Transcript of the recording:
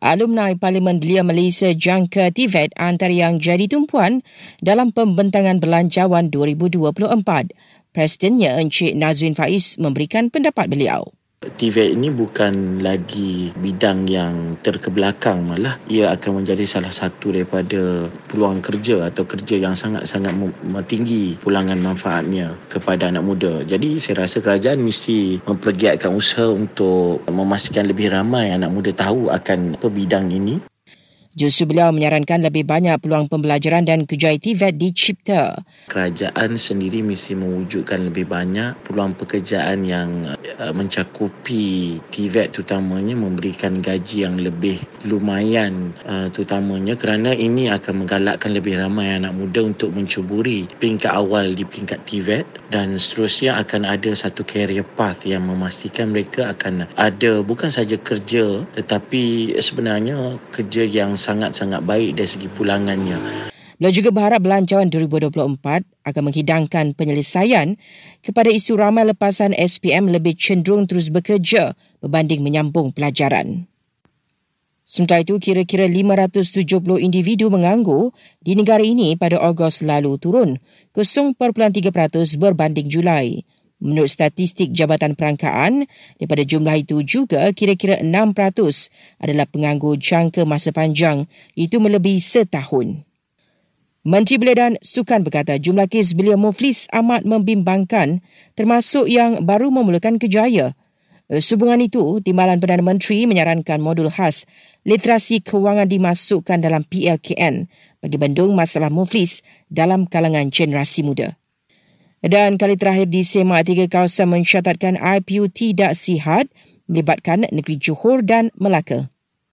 Alumni Parlimen Belia Malaysia jangka TVET antara yang jadi tumpuan dalam pembentangan belanjawan 2024. Presidennya Encik Nazrin Faiz memberikan pendapat beliau. TVET ini bukan lagi bidang yang terkebelakang malah ia akan menjadi salah satu daripada peluang kerja atau kerja yang sangat-sangat tinggi pulangan manfaatnya kepada anak muda. Jadi saya rasa kerajaan mesti mempergiatkan usaha untuk memastikan lebih ramai anak muda tahu akan apa bidang ini Justru beliau menyarankan lebih banyak peluang pembelajaran dan kerja TVET dicipta. Kerajaan sendiri mesti mewujudkan lebih banyak peluang pekerjaan yang uh, mencakupi TVET terutamanya memberikan gaji yang lebih lumayan uh, terutamanya kerana ini akan menggalakkan lebih ramai anak muda untuk mencuburi peringkat awal di peringkat TVET dan seterusnya akan ada satu career path yang memastikan mereka akan ada bukan saja kerja tetapi sebenarnya kerja yang sangat-sangat baik dari segi pulangannya. Beliau juga berharap belanjawan 2024 akan menghidangkan penyelesaian kepada isu ramai lepasan SPM lebih cenderung terus bekerja berbanding menyambung pelajaran. Sementara itu, kira-kira 570 individu menganggur di negara ini pada Ogos lalu turun 0.3% berbanding Julai. Menurut statistik Jabatan Perangkaan, daripada jumlah itu juga kira-kira 6% adalah penganggur jangka masa panjang, itu melebihi setahun. Menteri Belia dan Sukan berkata jumlah kes belia muflis amat membimbangkan termasuk yang baru memulakan kejaya. Sehubungan itu, Timbalan Perdana Menteri menyarankan modul khas literasi kewangan dimasukkan dalam PLKN bagi bendung masalah muflis dalam kalangan generasi muda. Dan kali terakhir di semak tiga kawasan mencatatkan IPU tidak sihat melibatkan negeri Johor dan Melaka.